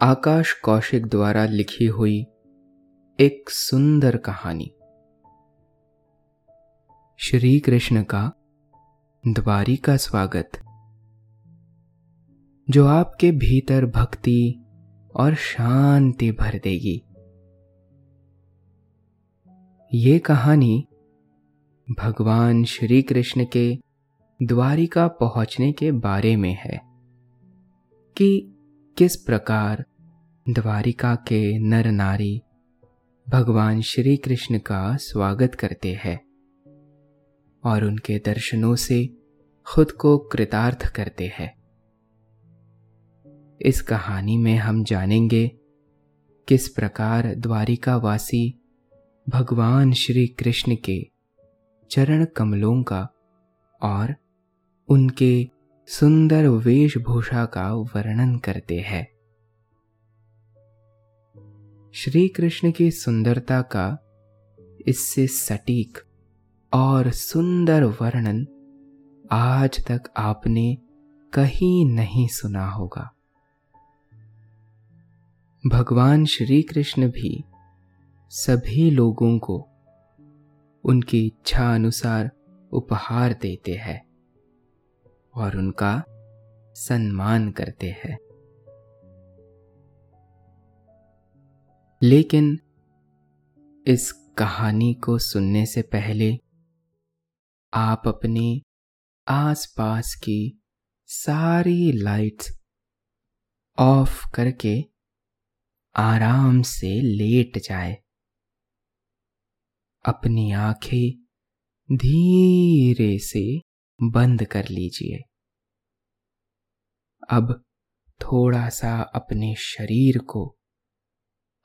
आकाश कौशिक द्वारा लिखी हुई एक सुंदर कहानी। श्री कृष्ण का द्वारी का स्वागत। जो आपके भीतर भक्ति और शांति भर देगी। ये कहानी भगवान श्री कृष्ण के द्वारिका पहुँचने के बारे में है कि किस प्रकार द्वारिका के नर नारी भगवान श्री कृष्ण का स्वागत करते हैं और उनके दर्शनों से खुद को कृतार्थ करते हैं। इस कहानी में हम जानेंगे किस प्रकार द्वारिकावासी भगवान श्री कृष्ण के चरण कमलों का और उनके सुंदर वेशभूषा का वर्णन करते हैं। श्री कृष्ण की सुंदरता का इससे सटीक और सुंदर वर्णन आज तक आपने कहीं नहीं सुना होगा। भगवान श्री कृष्ण भी सभी लोगों को उनकी इच्छा अनुसार उपहार देते हैं और उनका सम्मान करते हैं। लेकिन इस कहानी को सुनने से पहले आप अपने आसपास की सारी लाइट्स ऑफ़ करके आराम से लेट जाए। अपनी आँखें धीरे से बंद कर लीजिए। अब थोड़ा सा अपने शरीर को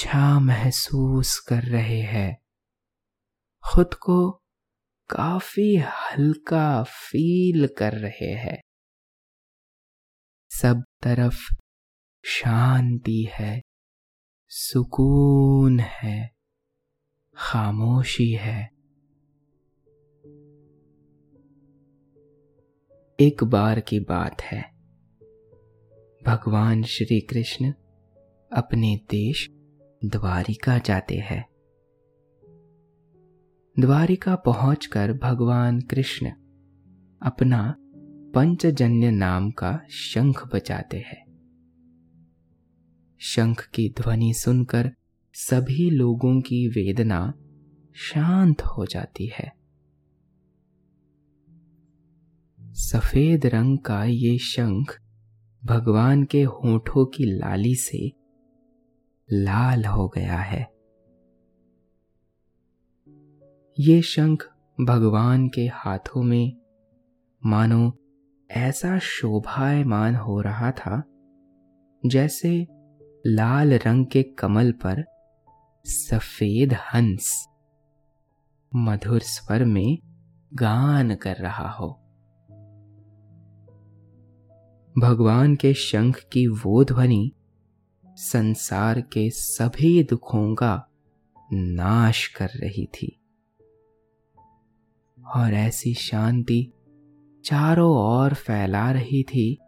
अच्छा महसूस कर रहे हैं। खुद को काफ़ी हल्का फील कर रहे हैं। सब तरफ़ शांति है, सुकून है, खामोशी है। एक बार की बात है। भगवान श्री कृष्ण अपने देश द्वारिका जाते हैं। द्वारिका पहुंचकर भगवान कृष्ण अपना पंचजन्य नाम का शंख बजाते हैं। शंख की ध्वनि सुनकर सभी लोगों की वेदना शांत हो जाती है। सफ़ेद रंग का ये शंख भगवान के होठों की लाली से लाल हो गया है। ये शंख भगवान के हाथों में, मानो ऐसा शोभायमान हो रहा था, जैसे लाल रंग के कमल पर सफ़ेद हंस मधुर स्वर में गान कर रहा हो। भगवान के शंख की वो ध्वनि संसार के सभी दुखों का नाश कर रही थी। और ऐसी शांति चारों ओर फैला रही थी,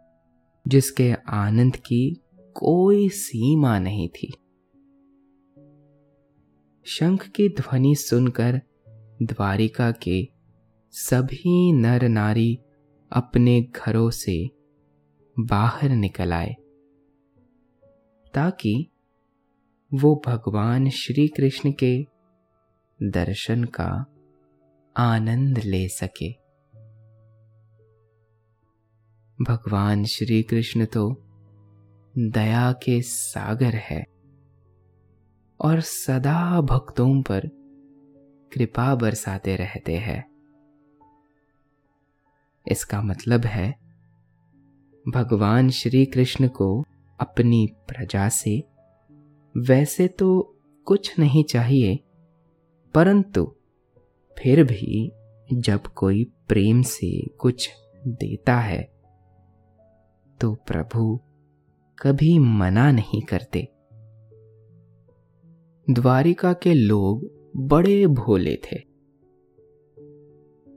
जिसके आनंद की कोई सीमा नहीं थी। शंख की ध्वनि सुनकर द्वारिका के सभी नर नारी अपने घरों से बाहर निकल आए। ताकि वो भगवान श्री कृष्ण के दर्शन का आनंद ले सके। भगवान श्री कृष्ण तो दया के सागर है और सदा भक्तों पर कृपा बरसाते रहते हैं। इसका मतलब है, भगवान श्री कृष्ण को अपनी प्रजा से, वैसे तो कुछ नहीं चाहिए, परंतु फिर भी जब कोई प्रेम से कुछ देता है तो प्रभु कभी मना नहीं करते। द्वारिका के लोग बड़े भोले थे।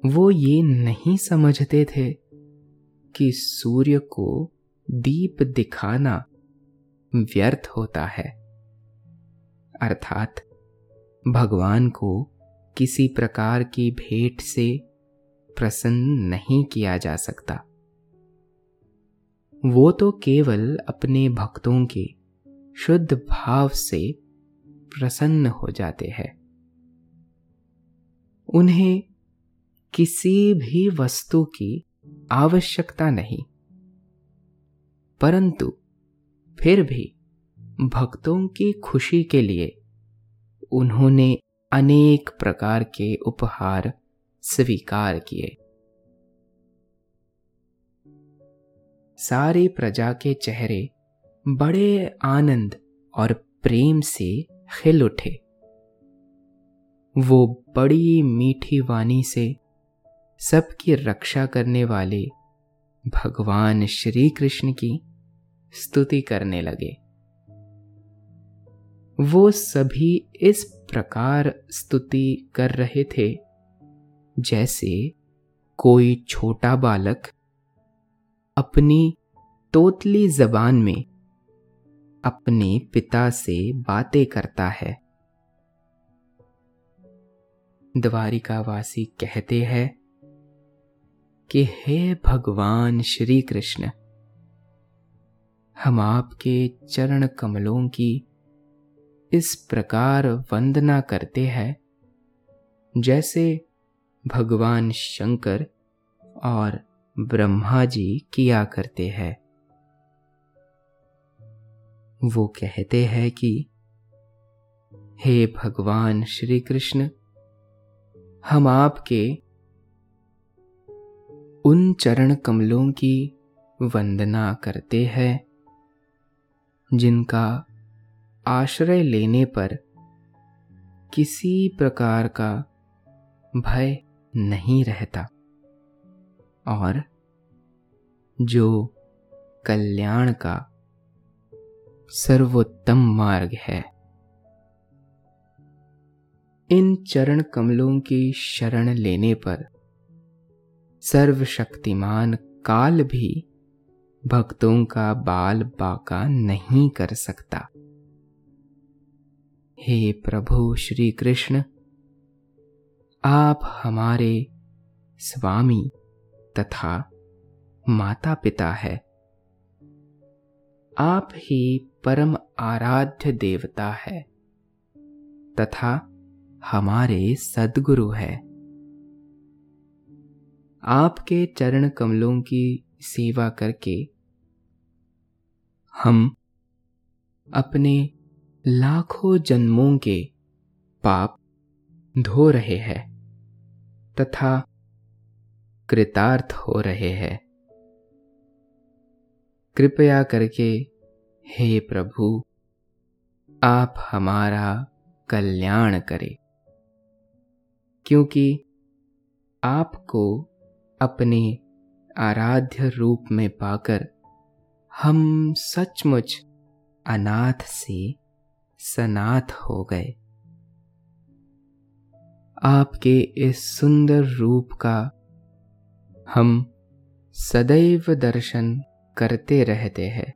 वो ये नहीं समझते थे कि सूर्य को दीप दिखाना व्यर्थ होता है। अर्थात, भगवान को किसी प्रकार की भेंट से प्रसन्न नहीं किया जा सकता। वो तो केवल अपने भक्तों के शुद्ध भाव से प्रसन्न हो जाते हैं। उन्हें किसी भी वस्तु की आवश्यकता नहीं। परंतु फिर भी भक्तों की खुशी के लिए उन्होंने अनेक प्रकार के उपहार स्वीकार किए। सारी प्रजा के चेहरे बड़े आनंद और प्रेम से खिल उठे। वो बड़ी मीठी वाणी से सबकी रक्षा करने वाले भगवान श्री कृष्ण की स्तुति करने लगे। वो सभी इस प्रकार स्तुति कर रहे थे, जैसे कोई छोटा बालक अपनी तोतली जबान में अपने पिता से बातें करता है। द्वारिकावासी कहते हैं कि हे भगवान श्री कृष्ण हम आपके चरण कमलों की इस प्रकार वंदना करते हैं, जैसे भगवान शंकर और ब्रह्मा जी किया करते हैं। वो कहते हैं कि, हे भगवान श्री कृष्ण हम आपके उन चरण कमलों की वंदना करते हैं, जिनका आश्रय लेने पर किसी प्रकार का भय नहीं रहता। और जो कल्याण का सर्वोत्तम मार्ग है, इन चरण कमलों की शरण लेने पर सर्वशक्तिमान काल भी भक्तों का बाल बाका नहीं कर सकता। हे प्रभु श्री कृष्ण आप हमारे स्वामी तथा माता पिता है। आप ही परम आराध्य देवता है तथा हमारे सदगुरु है। आपके चरण कमलों की सेवा करके हम अपने लाखों जन्मों के पाप धो रहे हैं तथा कृतार्थ हो रहे हैं। कृपया करके हे प्रभु, आप हमारा कल्याण करें, क्योंकि आपको अपने आराध्य रूप में पाकर हम सचमुच अनाथ से सनाथ हो गए। आपके इस सुंदर रूप का हम सदैव दर्शन करते रहते हैं।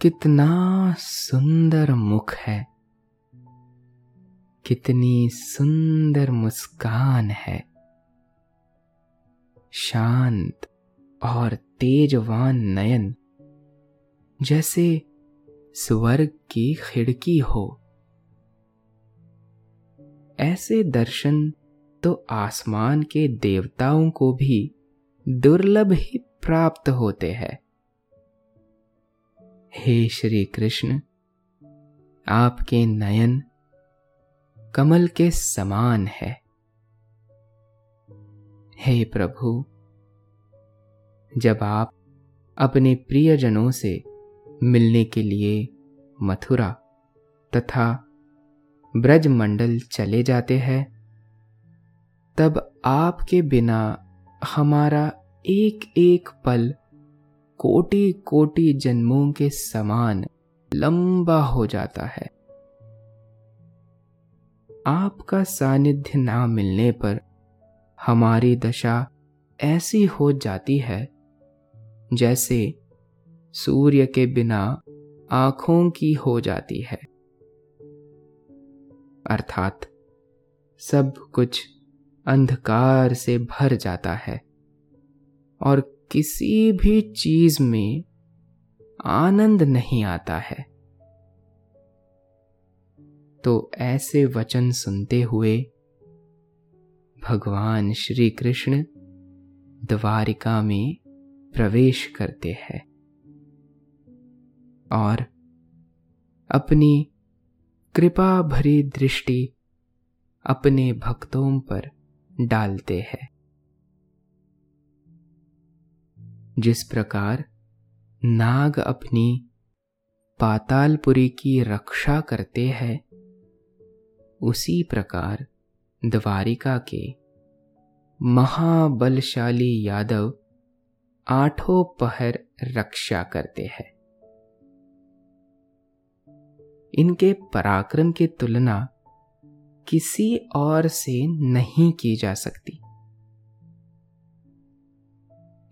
कितना सुंदर मुख है। कितनी सुंदर मुस्कान है। शांत और तेजवान नयन। जैसे स्वर्ग की खिड़की हो। ऐसे दर्शन तो आसमान के देवताओं को भी दुर्लभ ही प्राप्त होते हैं। हे श्री कृष्ण आपके नयन कमल के समान है। हे प्रभु, जब आप अपने प्रियजनों से मिलने के लिए मथुरा तथा ब्रजमंडल चले जाते हैं, तब आपके बिना हमारा एक एक पल कोटि कोटि जन्मों के समान लंबा हो जाता है। आपका सानिध्य ना मिलने पर हमारी दशा ऐसी हो जाती है, जैसे सूर्य के बिना आँखों की हो जाती है। अर्थात सब कुछ अंधकार से भर जाता है और किसी भी चीज़ में आनंद नहीं आता है। तो ऐसे वचन सुनते हुए भगवान श्री कृष्ण द्वारिका में प्रवेश करते हैं और अपनी कृपा भरी दृष्टि अपने भक्तों पर डालते हैं। जिस प्रकार नाग अपनी पातालपुरी की रक्षा करते हैं, उसी प्रकार द्वारिका के महाबलशाली यादव आठों पहर रक्षा करते हैं। इनके पराक्रम की तुलना किसी और से नहीं की जा सकती।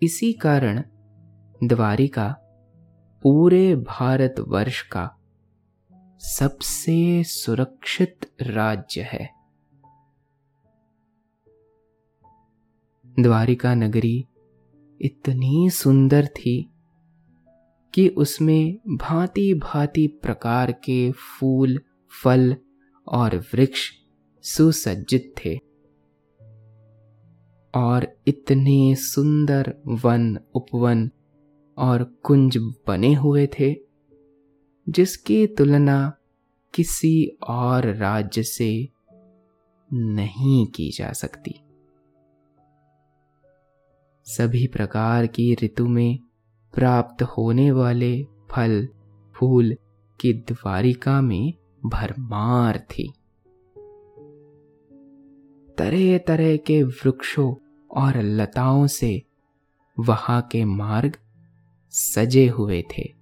इसी कारण द्वारिका पूरे भारतवर्ष का सबसे सुरक्षित राज्य है। द्वारिका नगरी इतनी सुंदर थी कि उसमें भांति भांति प्रकार के फूल, फल और वृक्ष सुसज्जित थे। और इतने सुंदर वन, उपवन और कुंज बने हुए थे, जिसकी तुलना किसी और राज्य से नहीं की जा सकती। सभी प्रकार की ऋतु में प्राप्त होने वाले फल, फूल की द्वारिका में भरमार थी। तरह तरह के वृक्षों और लताओं से वहाँ के मार्ग सजे हुए थे।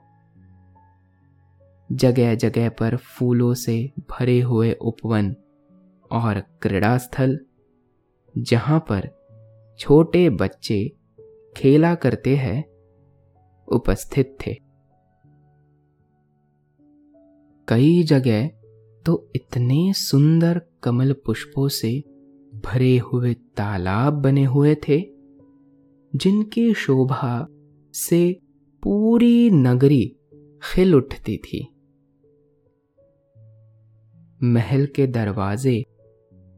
जगह जगह पर फूलों से भरे हुए उपवन और क्रीड़ा स्थल जहाँ पर छोटे बच्चे खेला करते हैं, उपस्थित थे। कई जगह तो इतने सुंदर कमल पुष्पों से भरे हुए तालाब बने हुए थे, जिनकी शोभा से पूरी नगरी खिल उठती थी। महल के दरवाजे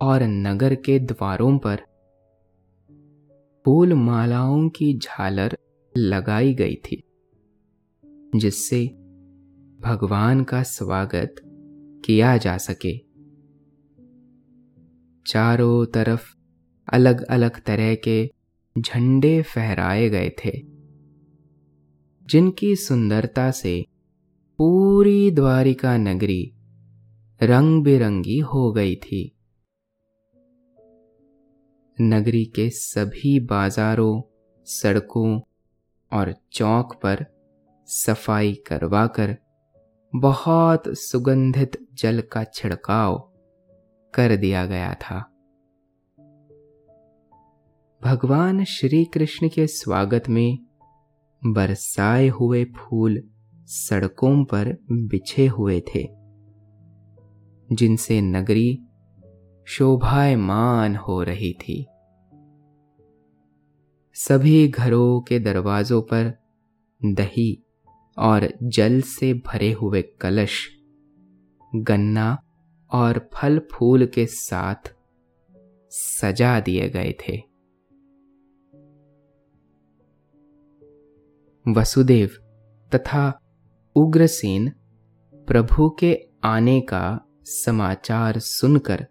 और नगर के द्वारों पर फूल मालाओं की झालर लगाई गई थी, जिससे भगवान का स्वागत किया जा सके। चारों तरफ़ अलग अलग तरह के झंडे फहराए गए थे, जिनकी सुंदरता से पूरी द्वारिका नगरी रंग बिरंगी हो गई थी। नगरी के सभी बाजारों, सड़कों और चौक पर सफ़ाई करवाकर बहुत सुगंधित जल का छिड़काव कर दिया गया था। भगवान श्री कृष्ण के स्वागत में बरसाए हुए फूल सड़कों पर बिछे हुए थे, जिनसे नगरी शोभायमान हो रही थी। सभी घरों के दरवाजों पर दही और जल से भरे हुए कलश, गन्ना और फल फूल के साथ सजा दिए गए थे। वसुदेव तथा उग्रसेन प्रभु के आने का समाचार सुनकर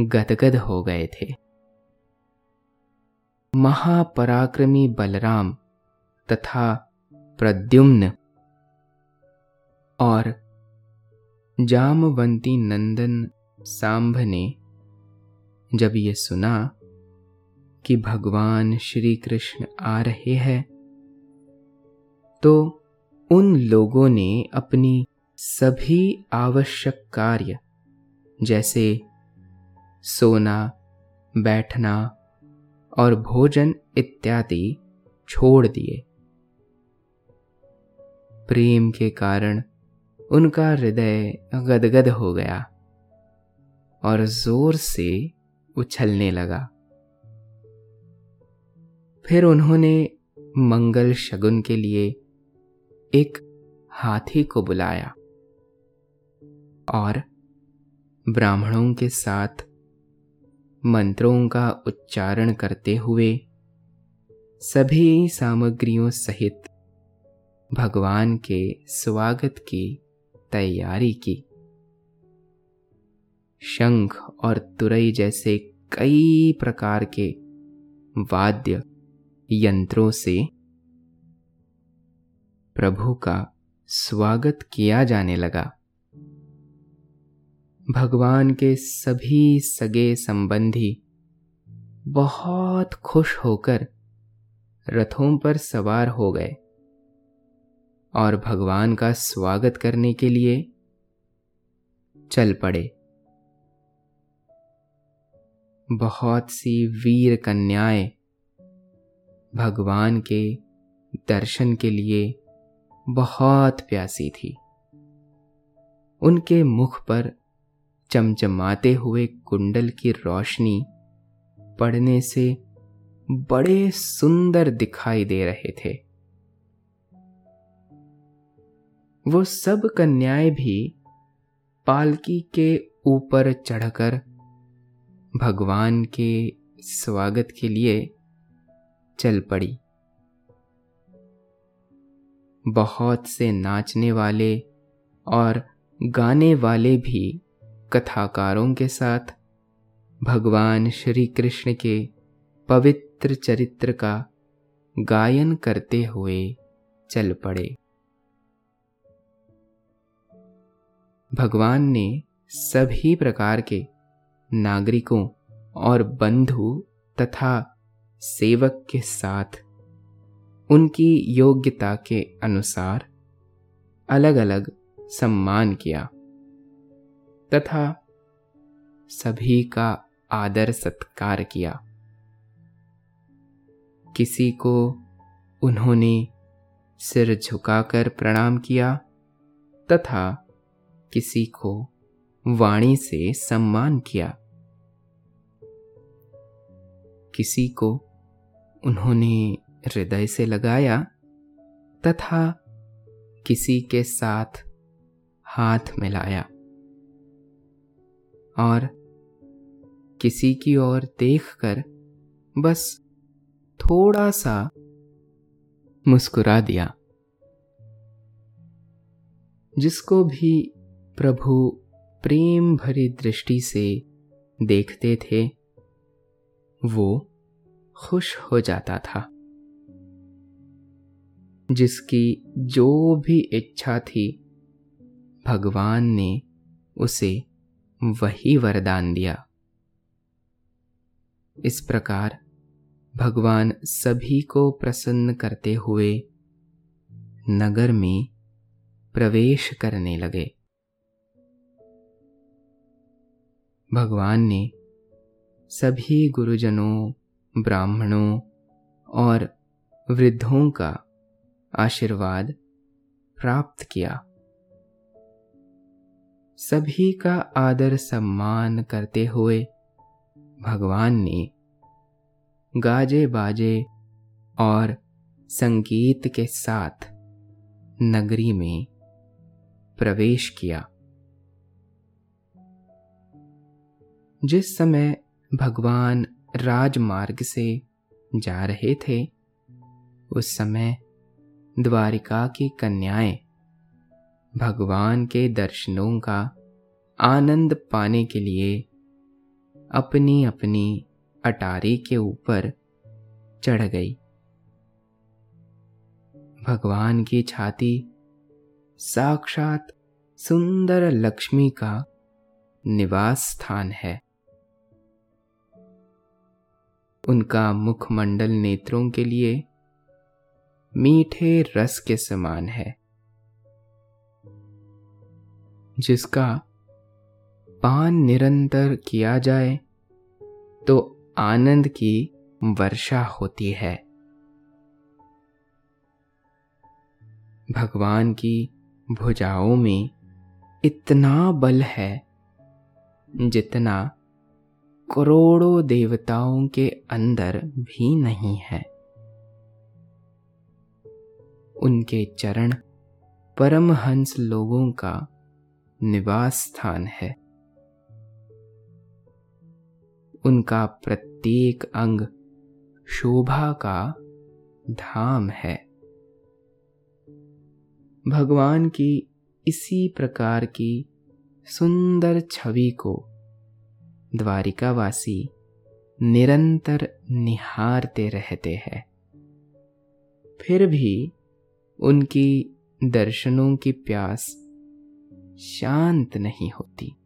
गदगद हो गए थे। महापराक्रमी बलराम तथा प्रद्युम्न और जामवंती नंदन सांभ ने जब ये सुना कि भगवान श्री कृष्ण आ रहे हैं तो उन लोगों ने अपनी सभी आवश्यक कार्य, जैसे सोना, बैठना और भोजन इत्यादि छोड़ दिए। प्रेम के कारण उनका हृदय गदगद हो गया और ज़ोर से उछलने लगा। फिर उन्होंने मंगल शगुन के लिए एक हाथी को बुलाया और ब्राह्मणों के साथ मंत्रों का उच्चारण करते हुए सभी सामग्रियों सहित भगवान के स्वागत की तैयारी की। शंख और तुरई जैसे कई प्रकार के वाद्य यंत्रों से प्रभु का स्वागत किया जाने लगा। भगवान के सभी सगे संबंधी बहुत खुश होकर रथों पर सवार हो गए और भगवान का स्वागत करने के लिए चल पड़े। बहुत सी वीर कन्याएँ भगवान के दर्शन के लिए बहुत प्यासी थी। उनके मुख पर चमचमाते हुए कुंडल की रोशनी पड़ने से बड़े सुंदर दिखाई दे रहे थे। वो सब कन्याएँ भी पालकी के ऊपर चढ़कर भगवान के स्वागत के लिए चल पड़ी। बहुत से नाचने वाले और गाने वाले भी कथाकारों के साथ, भगवान श्री कृष्ण के पवित्र चरित्र का गायन करते हुए चल पड़े। भगवान ने सभी प्रकार के नागरिकों और बंधु तथा सेवक के साथ उनकी योग्यता के अनुसार अलग अलग सम्मान किया। तथा सभी का आदर सत्कार किया। किसी को उन्होंने सिर झुकाकर प्रणाम किया तथा किसी को वाणी से सम्मान किया। किसी को उन्होंने हृदय से लगाया तथा किसी के साथ हाथ मिलाया। और किसी की ओर देखकर बस थोड़ा सा मुस्कुरा दिया। जिसको भी प्रभु प्रेम भरी दृष्टि से देखते थे, वो खुश हो जाता था। जिसकी जो भी इच्छा थी, भगवान ने उसे वही वरदान दिया। इस प्रकार भगवान सभी को प्रसन्न करते हुए नगर में प्रवेश करने लगे। भगवान ने सभी गुरुजनों, ब्राह्मणों और वृद्धों का आशीर्वाद प्राप्त किया। सभी का आदर सम्मान करते हुए भगवान ने गाजे बाजे और संगीत के साथ नगरी में प्रवेश किया। जिस समय भगवान राजमार्ग से जा रहे थे, उस समय द्वारिका की कन्याएँ भगवान के दर्शनों का आनंद पाने के लिए अपनी अपनी अटारी के ऊपर चढ़ गई। भगवान की छाती साक्षात सुंदर लक्ष्मी का निवास स्थान है। उनका मुखमंडल नेत्रों के लिए मीठे रस के समान है। जिसका पान निरंतर किया जाए तो आनंद की वर्षा होती है। भगवान की भुजाओं में इतना बल है, जितना करोड़ों देवताओं के अंदर भी नहीं है। उनके चरण परमहंस लोगों का निवास स्थान है। उनका प्रत्येक अंग शोभा का धाम है। भगवान की इसी प्रकार की सुंदर छवि को द्वारिकावासी निरंतर निहारते रहते हैं। फिर भी उनकी दर्शनों की प्यास शांत नहीं होती।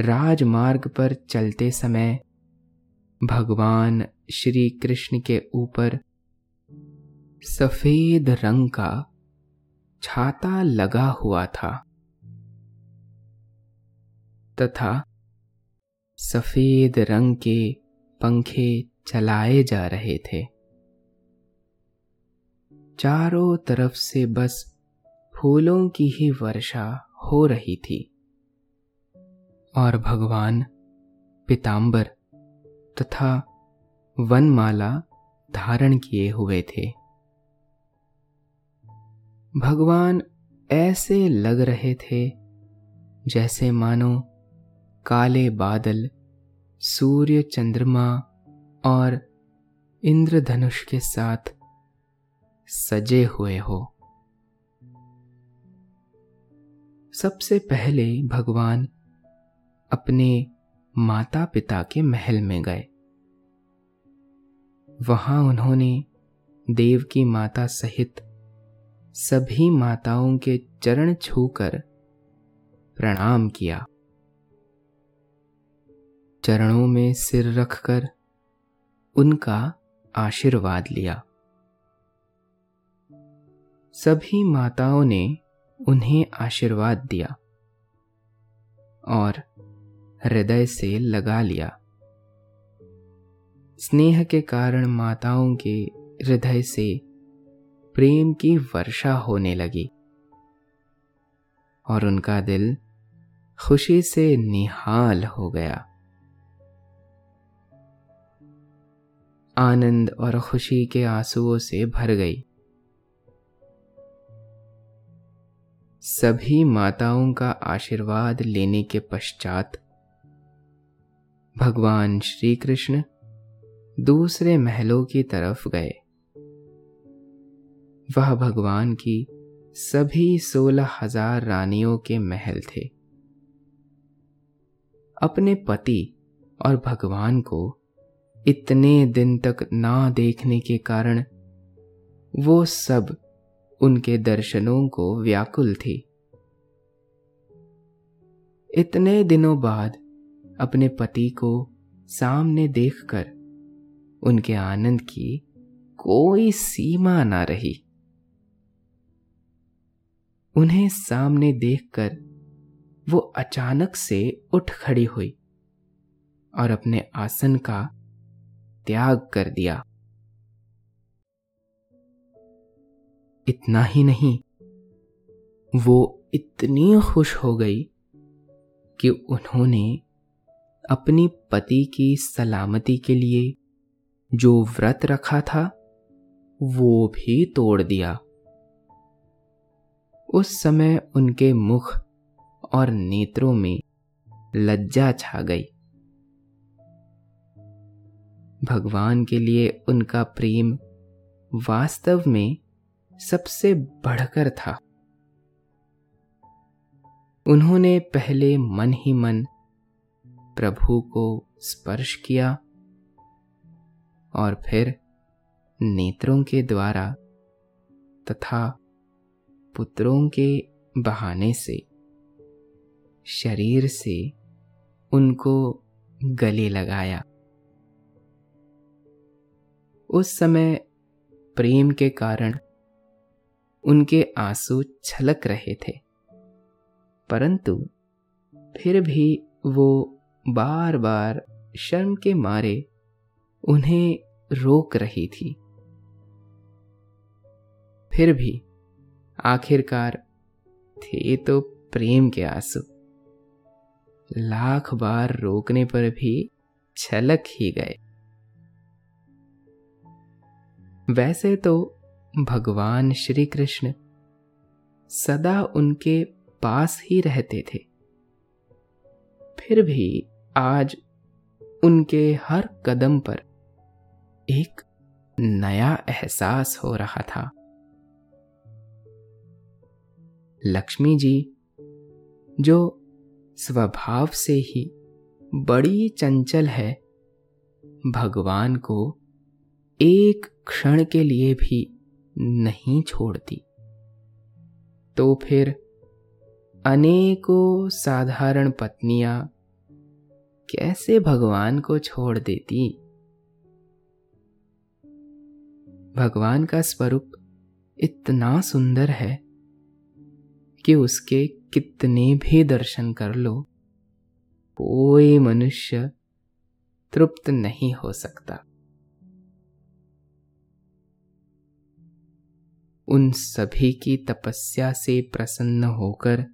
राजमार्ग पर चलते समय भगवान श्री कृष्ण के ऊपर सफ़ेद रंग का छाता लगा हुआ था तथा सफ़ेद रंग के पंखे चलाए जा रहे थे। चारों तरफ़ से बस फूलों की ही वर्षा हो रही थी। और भगवान पितांबर तथा वनमाला धारण किए हुए थे। भगवान ऐसे लग रहे थे जैसे मानो काले बादल, सूर्य चंद्रमा और इंद्रधनुष के साथ सजे हुए हो। सबसे पहले भगवान अपने माता पिता के महल में गए। वहाँ उन्होंने देव की माता सहित सभी माताओं के चरण छूकर प्रणाम किया। चरणों में सिर रखकर उनका आशीर्वाद लिया। सभी माताओं ने उन्हें आशीर्वाद दिया और हृदय से लगा लिया। स्नेह के कारण माताओं के हृदय से प्रेम की वर्षा होने लगी और उनका दिल खुशी से निहाल हो गया। आनंद और खुशी के आंसुओं से भर गई। सभी माताओं का आशीर्वाद लेने के पश्चात भगवान श्री कृष्ण दूसरे महलों की तरफ़ गए। वह भगवान की सभी सोलह हज़ार रानियों के महल थे। अपने पति और भगवान को इतने दिन तक ना देखने के कारण वो सब उनके दर्शनों को व्याकुल थी। इतने दिनों बाद अपने पति को सामने देखकर उनके आनंद की कोई सीमा ना रही। उन्हें सामने देखकर वो अचानक से उठ खड़ी हुई और अपने आसन का त्याग कर दिया। इतना ही नहीं, वो इतनी खुश हो गई कि उन्होंने अपनी पति की सलामती के लिए जो व्रत रखा था, वो भी तोड़ दिया। उस समय उनके मुख और नेत्रों में लज्जा छा गई। भगवान के लिए उनका प्रेम वास्तव में सबसे बढ़कर था। उन्होंने पहले मन ही मन प्रभु को स्पर्श किया और फिर नेत्रों के द्वारा तथा पुत्रों के बहाने से, शरीर से उनको गले लगाया। उस समय प्रेम के कारण उनके आँसू छलक रहे थे। परंतु फिर भी वो बार बार शर्म के मारे उन्हें रोक रही थी। फिर भी आखिरकार थे तो प्रेम के आँसू। लाख बार रोकने पर भी छलक ही गए। वैसे तो भगवान श्री कृष्ण सदा उनके पास ही रहते थे। फिर भी आज उनके हर कदम पर एक नया एहसास हो रहा था। लक्ष्मी जी, जो स्वभाव से ही बड़ी चंचल है, भगवान को एक क्षण के लिए भी नहीं छोड़ती। तो फिर अनेकों साधारण पत्नियाँ कैसे भगवान को छोड़ देती? भगवान का स्वरूप इतना सुंदर है कि उसके कितने भी दर्शन कर लो, कोई मनुष्य तृप्त नहीं हो सकता। उन सभी की तपस्या से प्रसन्न होकर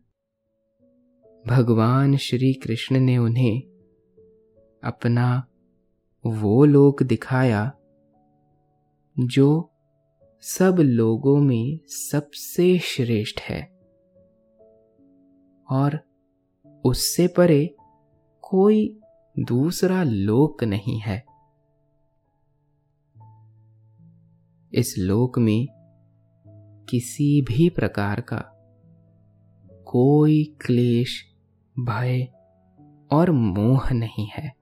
भगवान श्री कृष्ण ने उन्हें अपना वो लोक दिखाया, जो सब लोगों में सबसे श्रेष्ठ है। और उससे परे कोई दूसरा लोक नहीं है। इस लोक में किसी भी प्रकार का कोई क्लेश, भय और मोह नहीं है।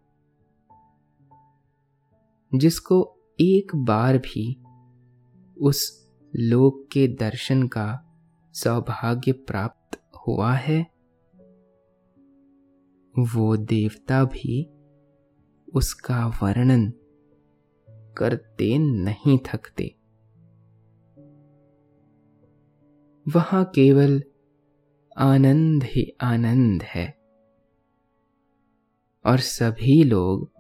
जिसको एक बार भी उस लोक के दर्शन का सौभाग्य प्राप्त हुआ है, वो देवता भी उसका वर्णन करते नहीं थकते। वहाँ केवल आनंद ही आनंद है। और सभी लोग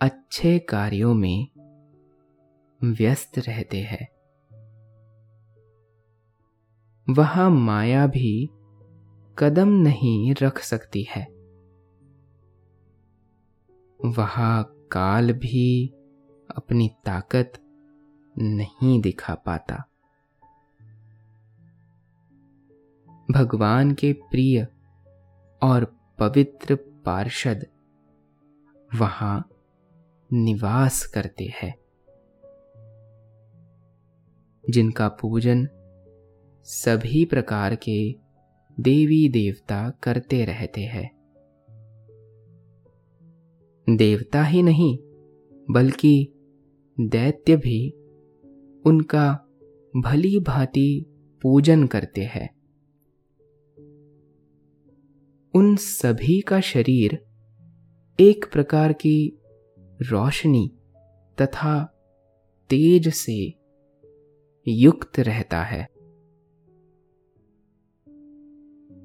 अच्छे कार्यों में व्यस्त रहते हैं। वहाँ माया भी कदम नहीं रख सकती है। वहाँ काल भी अपनी ताकत नहीं दिखा पाता। भगवान के प्रिय और पवित्र पार्षद वहाँ निवास करते हैं। जिनका पूजन सभी प्रकार के देवी देवता करते रहते हैं। देवता ही नहीं, बल्कि दैत्य भी उनका भली भांति पूजन करते हैं। उन सभी का शरीर एक प्रकार की रोशनी तथा तेज से युक्त रहता है।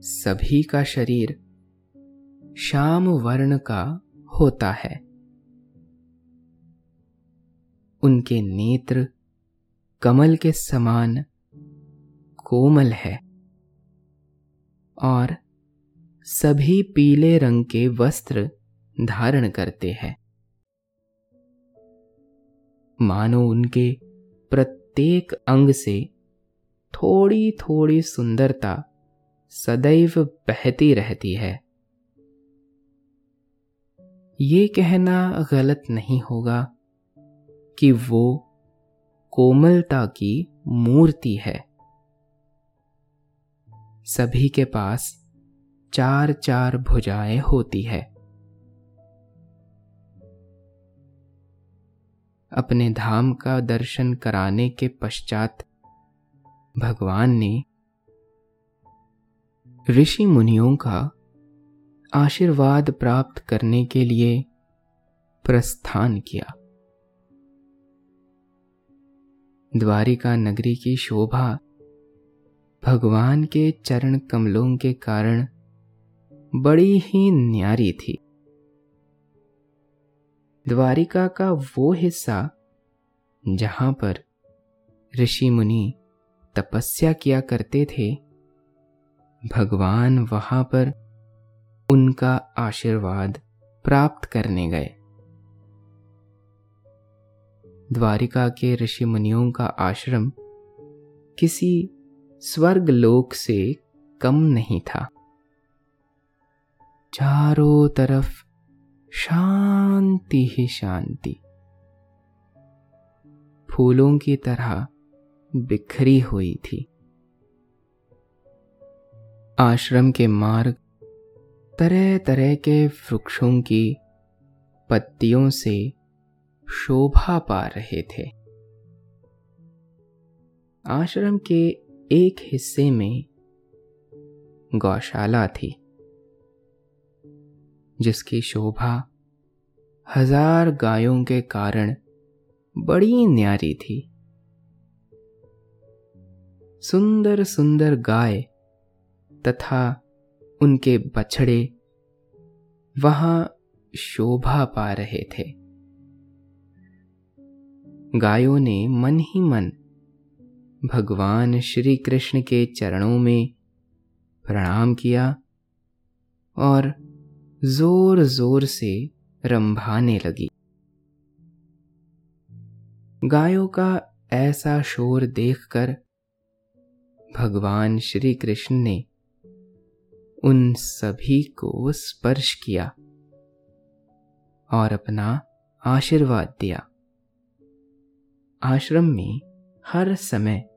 सभी का शरीर श्याम वर्ण का होता है। उनके नेत्र कमल के समान कोमल है और सभी पीले रंग के वस्त्र धारण करते हैं। मानो उनके प्रत्येक अंग से थोड़ी थोड़ी सुंदरता सदैव बहती रहती है। ये कहना गलत नहीं होगा कि वो कोमलता की मूर्ति है। सभी के पास चार चार भुजाएँ होती है। अपने धाम का दर्शन कराने के पश्चात भगवान ने ऋषि मुनियों का आशीर्वाद प्राप्त करने के लिए प्रस्थान किया। द्वारिका नगरी की शोभा भगवान के चरण कमलों के कारण बड़ी ही न्यारी थी। द्वारिका का वो हिस्सा जहाँ पर ऋषि मुनि तपस्या किया करते थे, भगवान वहाँ पर उनका आशीर्वाद प्राप्त करने गए। द्वारिका के ऋषि मुनियों का आश्रम किसी स्वर्ग लोक से कम नहीं था। चारों तरफ़ शांति ही शांति। फूलों की तरह बिखरी हुई थी। आश्रम के मार्ग तरह तरह के वृक्षों की पत्तियों से शोभा पा रहे थे। आश्रम के एक हिस्से में गौशाला थी। जिसकी शोभा हज़ार गायों के कारण बड़ी न्यारी थी। सुंदर सुंदर गाय तथा उनके बछड़े वहाँ शोभा पा रहे थे। गायों ने मन ही मन भगवान श्री कृष्ण के चरणों में प्रणाम किया और ज़ोर ज़ोर से रंभाने लगी। गायों का ऐसा शोर देखकर भगवान श्री कृष्ण ने उन सभी को स्पर्श किया और अपना आशीर्वाद दिया। आश्रम में हर समय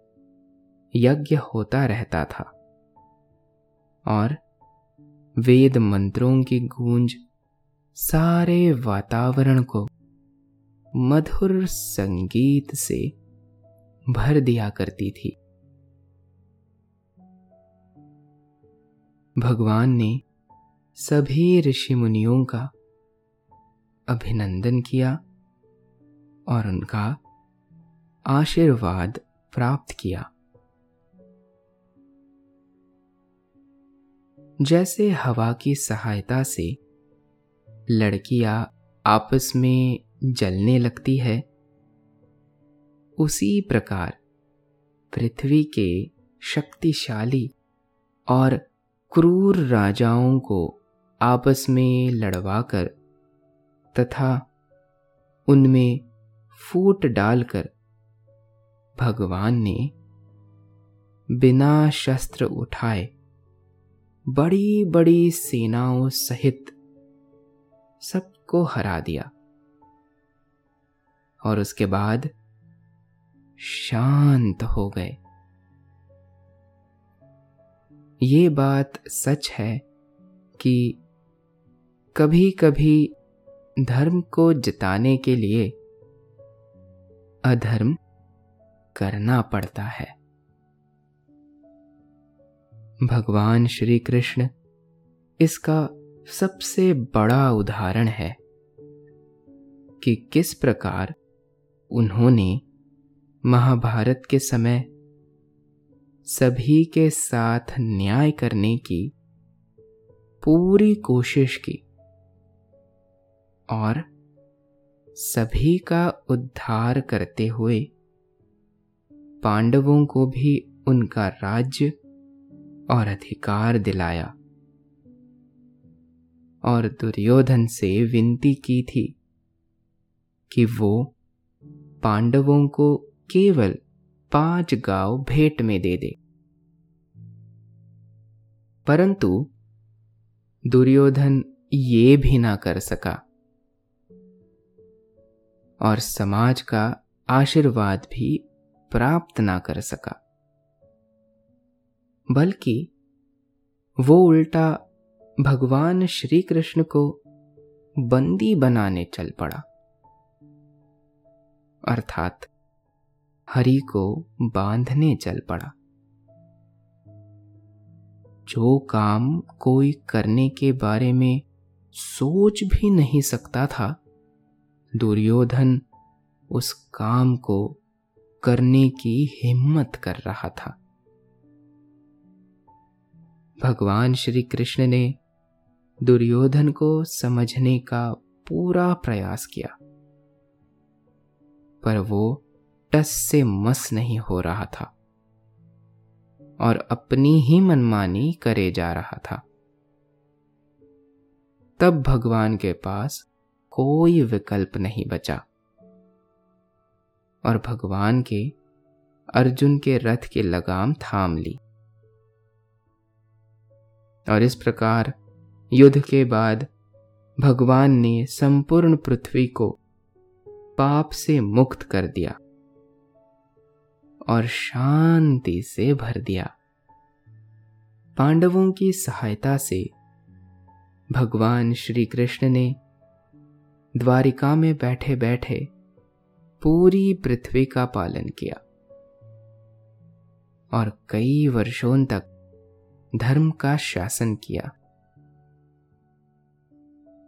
यज्ञ होता रहता था और वेद मंत्रों की गूंज सारे वातावरण को मधुर संगीत से भर दिया करती थी। भगवान ने सभी ऋषि मुनियों का अभिनंदन किया और उनका आशीर्वाद प्राप्त किया। जैसे हवा की सहायता से लड़कियाँ आपस में जलने लगती है, उसी प्रकार पृथ्वी के शक्तिशाली और क्रूर राजाओं को आपस में लड़वाकर तथा उनमें फूट डालकर भगवान ने बिना शस्त्र उठाए बड़ी बड़ी सेनाओं सहित सबको हरा दिया। और उसके बाद शांत हो गए। ये बात सच है कि कभी कभी धर्म को जिताने के लिए अधर्म करना पड़ता है। भगवान श्री कृष्ण इसका सबसे बड़ा उदाहरण है कि किस प्रकार उन्होंने महाभारत के समय सभी के साथ न्याय करने की पूरी कोशिश की और सभी का उद्धार करते हुए पांडवों को भी उनका राज्य और अधिकार दिलाया। और दुर्योधन से विनती की थी कि वो पांडवों को केवल पाँच गाँव भेंट में दे दे। परंतु दुर्योधन ये भी ना कर सका और समाज का आशीर्वाद भी प्राप्त ना कर सका। बल्कि वो उल्टा भगवान श्री कृष्ण को बंदी बनाने चल पड़ा। अर्थात हरि को बांधने चल पड़ा। जो काम कोई करने के बारे में सोच भी नहीं सकता था, दुर्योधन उस काम को करने की हिम्मत कर रहा था। भगवान श्री कृष्ण ने दुर्योधन को समझने का पूरा प्रयास किया। पर वो टस से मस नहीं हो रहा था और अपनी ही मनमानी करे जा रहा था। तब भगवान के पास कोई विकल्प नहीं बचा और भगवान के अर्जुन के रथ की लगाम थाम ली। और इस प्रकार युद्ध के बाद भगवान ने संपूर्ण पृथ्वी को पाप से मुक्त कर दिया और शांति से भर दिया। पांडवों की सहायता से भगवान श्री कृष्ण ने द्वारिका में बैठे बैठे पूरी पृथ्वी का पालन किया और कई वर्षों तक धर्म का शासन किया।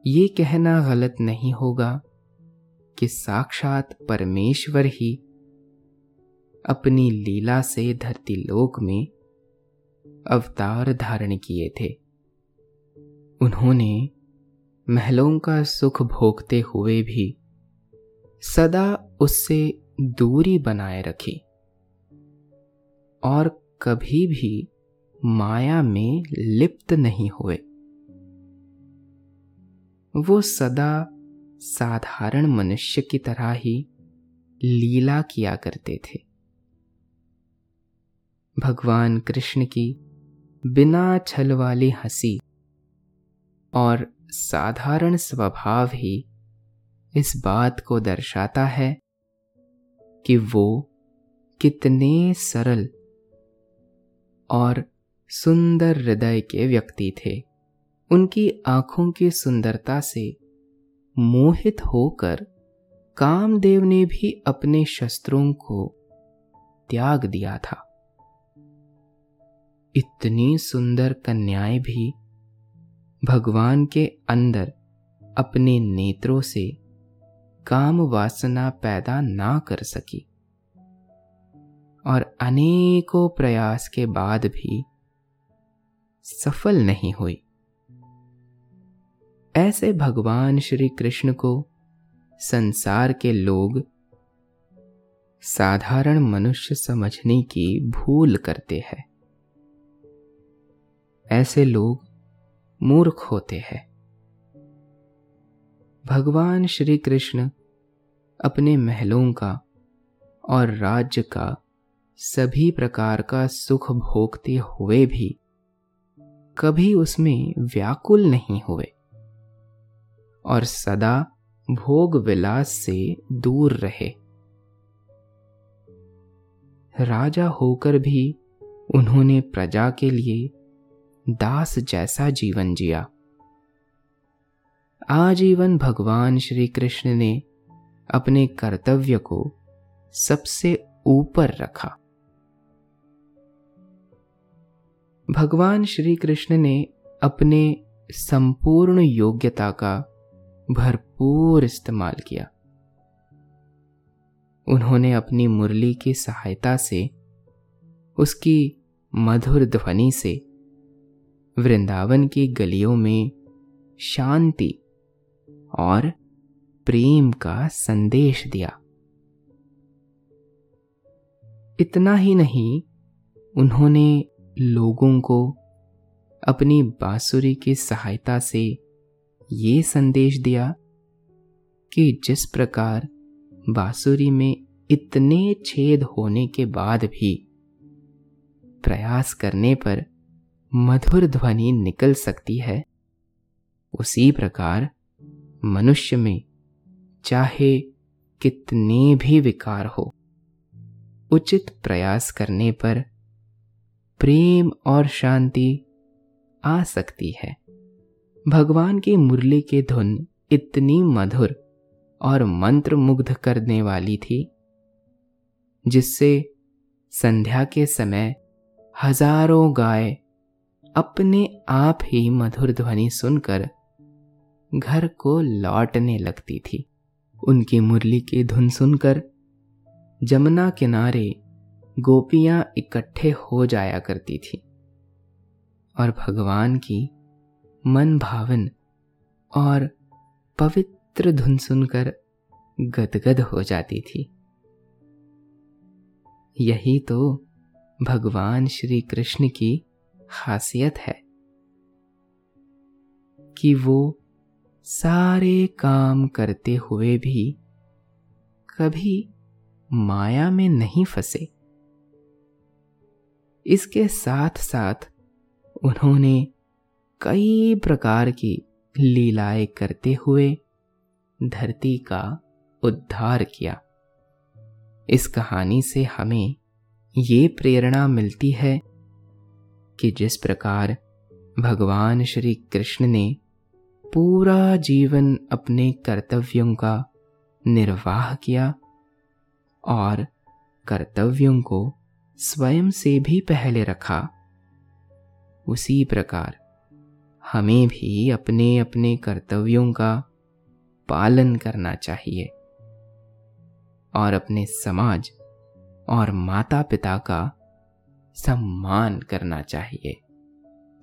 ये कहना गलत नहीं होगा कि साक्षात परमेश्वर ही अपनी लीला से धरती लोक में अवतार धारण किए थे। उन्होंने महलों का सुख भोगते हुए भी सदा उससे दूरी बनाए रखी और कभी भी माया में लिप्त नहीं हुए। वो सदा साधारण मनुष्य की तरह ही लीला किया करते थे। भगवान कृष्ण की बिना छल वाली हँसी और साधारण स्वभाव ही इस बात को दर्शाता है कि वो कितने सरल और सुंदर हृदय के व्यक्ति थे। उनकी आँखों की सुंदरता से मोहित होकर कामदेव ने भी अपने शस्त्रों को त्याग दिया था। इतनी सुंदर कन्याएँ भी भगवान के अंदर अपने नेत्रों से काम वासना पैदा ना कर सकी। और अनेकों प्रयास के बाद भी सफल नहीं हुई। ऐसे भगवान श्री कृष्ण को संसार के लोग साधारण मनुष्य समझने की भूल करते हैं। ऐसे लोग मूर्ख होते हैं। भगवान श्री कृष्ण अपने महलों का और राज्य का सभी प्रकार का सुख भोगते हुए भी कभी उसमें व्याकुल नहीं हुए और सदा भोग विलास से दूर रहे। राजा होकर भी उन्होंने प्रजा के लिए दास जैसा जीवन जिया। आजीवन भगवान श्री कृष्ण ने अपने कर्तव्य को सबसे ऊपर रखा। भगवान श्री कृष्ण ने अपने संपूर्ण योग्यता का भरपूर इस्तेमाल किया। उन्होंने अपनी मुरली की सहायता से, उसकी मधुर ध्वनि से, वृंदावन की गलियों में शांति और प्रेम का संदेश दिया। इतना ही नहीं, उन्होंने लोगों को अपनी बांसुरी की सहायता से ये संदेश दिया कि जिस प्रकार बांसुरी में इतने छेद होने के बाद भी प्रयास करने पर मधुर ध्वनि निकल सकती है, उसी प्रकार मनुष्य में चाहे कितने भी विकार हो, उचित प्रयास करने पर प्रेम और शांति आ सकती है। भगवान की मुरली की धुन इतनी मधुर और मंत्र मुग्ध करने वाली थी, जिससे संध्या के समय हज़ारों गाय अपने आप ही मधुर ध्वनि सुनकर घर को लौटने लगती थी। उनकी मुरली की धुन सुनकर जमुना किनारे गोपियाँ इकट्ठे हो जाया करती थी और भगवान की मन भावन और पवित्र धुन सुनकर गदगद हो जाती थी। यही तो भगवान श्री कृष्ण की खासियत है कि वो सारे काम करते हुए भी कभी माया में नहीं फंसे। इसके साथ साथ उन्होंने कई प्रकार की लीलाएँ करते हुए धरती का उद्धार किया। इस कहानी से हमें ये प्रेरणा मिलती है कि जिस प्रकार भगवान श्री कृष्ण ने पूरा जीवन अपने कर्तव्यों का निर्वाह किया और कर्तव्यों को स्वयं से भी पहले रखा। उसी प्रकार हमें भी अपने अपने कर्तव्यों का पालन करना चाहिए। और अपने समाज और माता पिता का सम्मान करना चाहिए।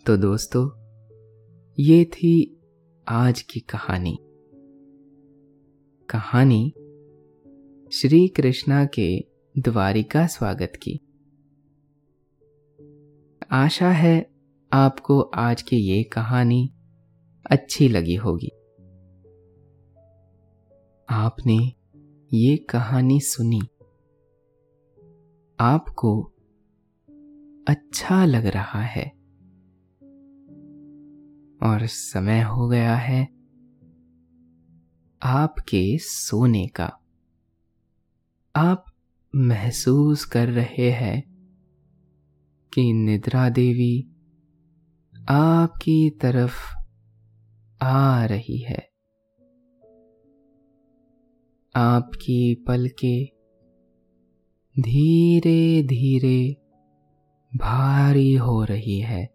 तो दोस्तों, ये थी आज की कहानी। कहानी श्री कृष्णा के द्वारिका स्वागत की। आशा है आपको आज की ये कहानी अच्छी लगी होगी। आपने ये कहानी सुनी। आपको अच्छा लग रहा है। और समय हो गया है आपके सोने का। आप महसूस कर रहे हैं कि निद्रा देवी आपकी तरफ़ आ रही है। आपकी पलके धीरे धीरे भारी हो रही है।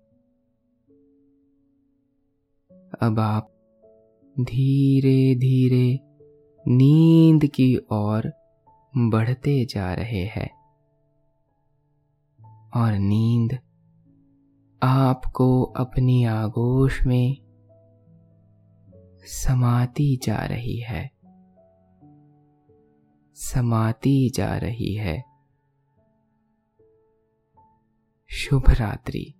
अब आप धीरे धीरे नींद की ओर बढ़ते जा रहे हैं। और नींद आपको अपनी आगोश में समाती जा रही है। समाती जा रही है। शुभ रात्रि।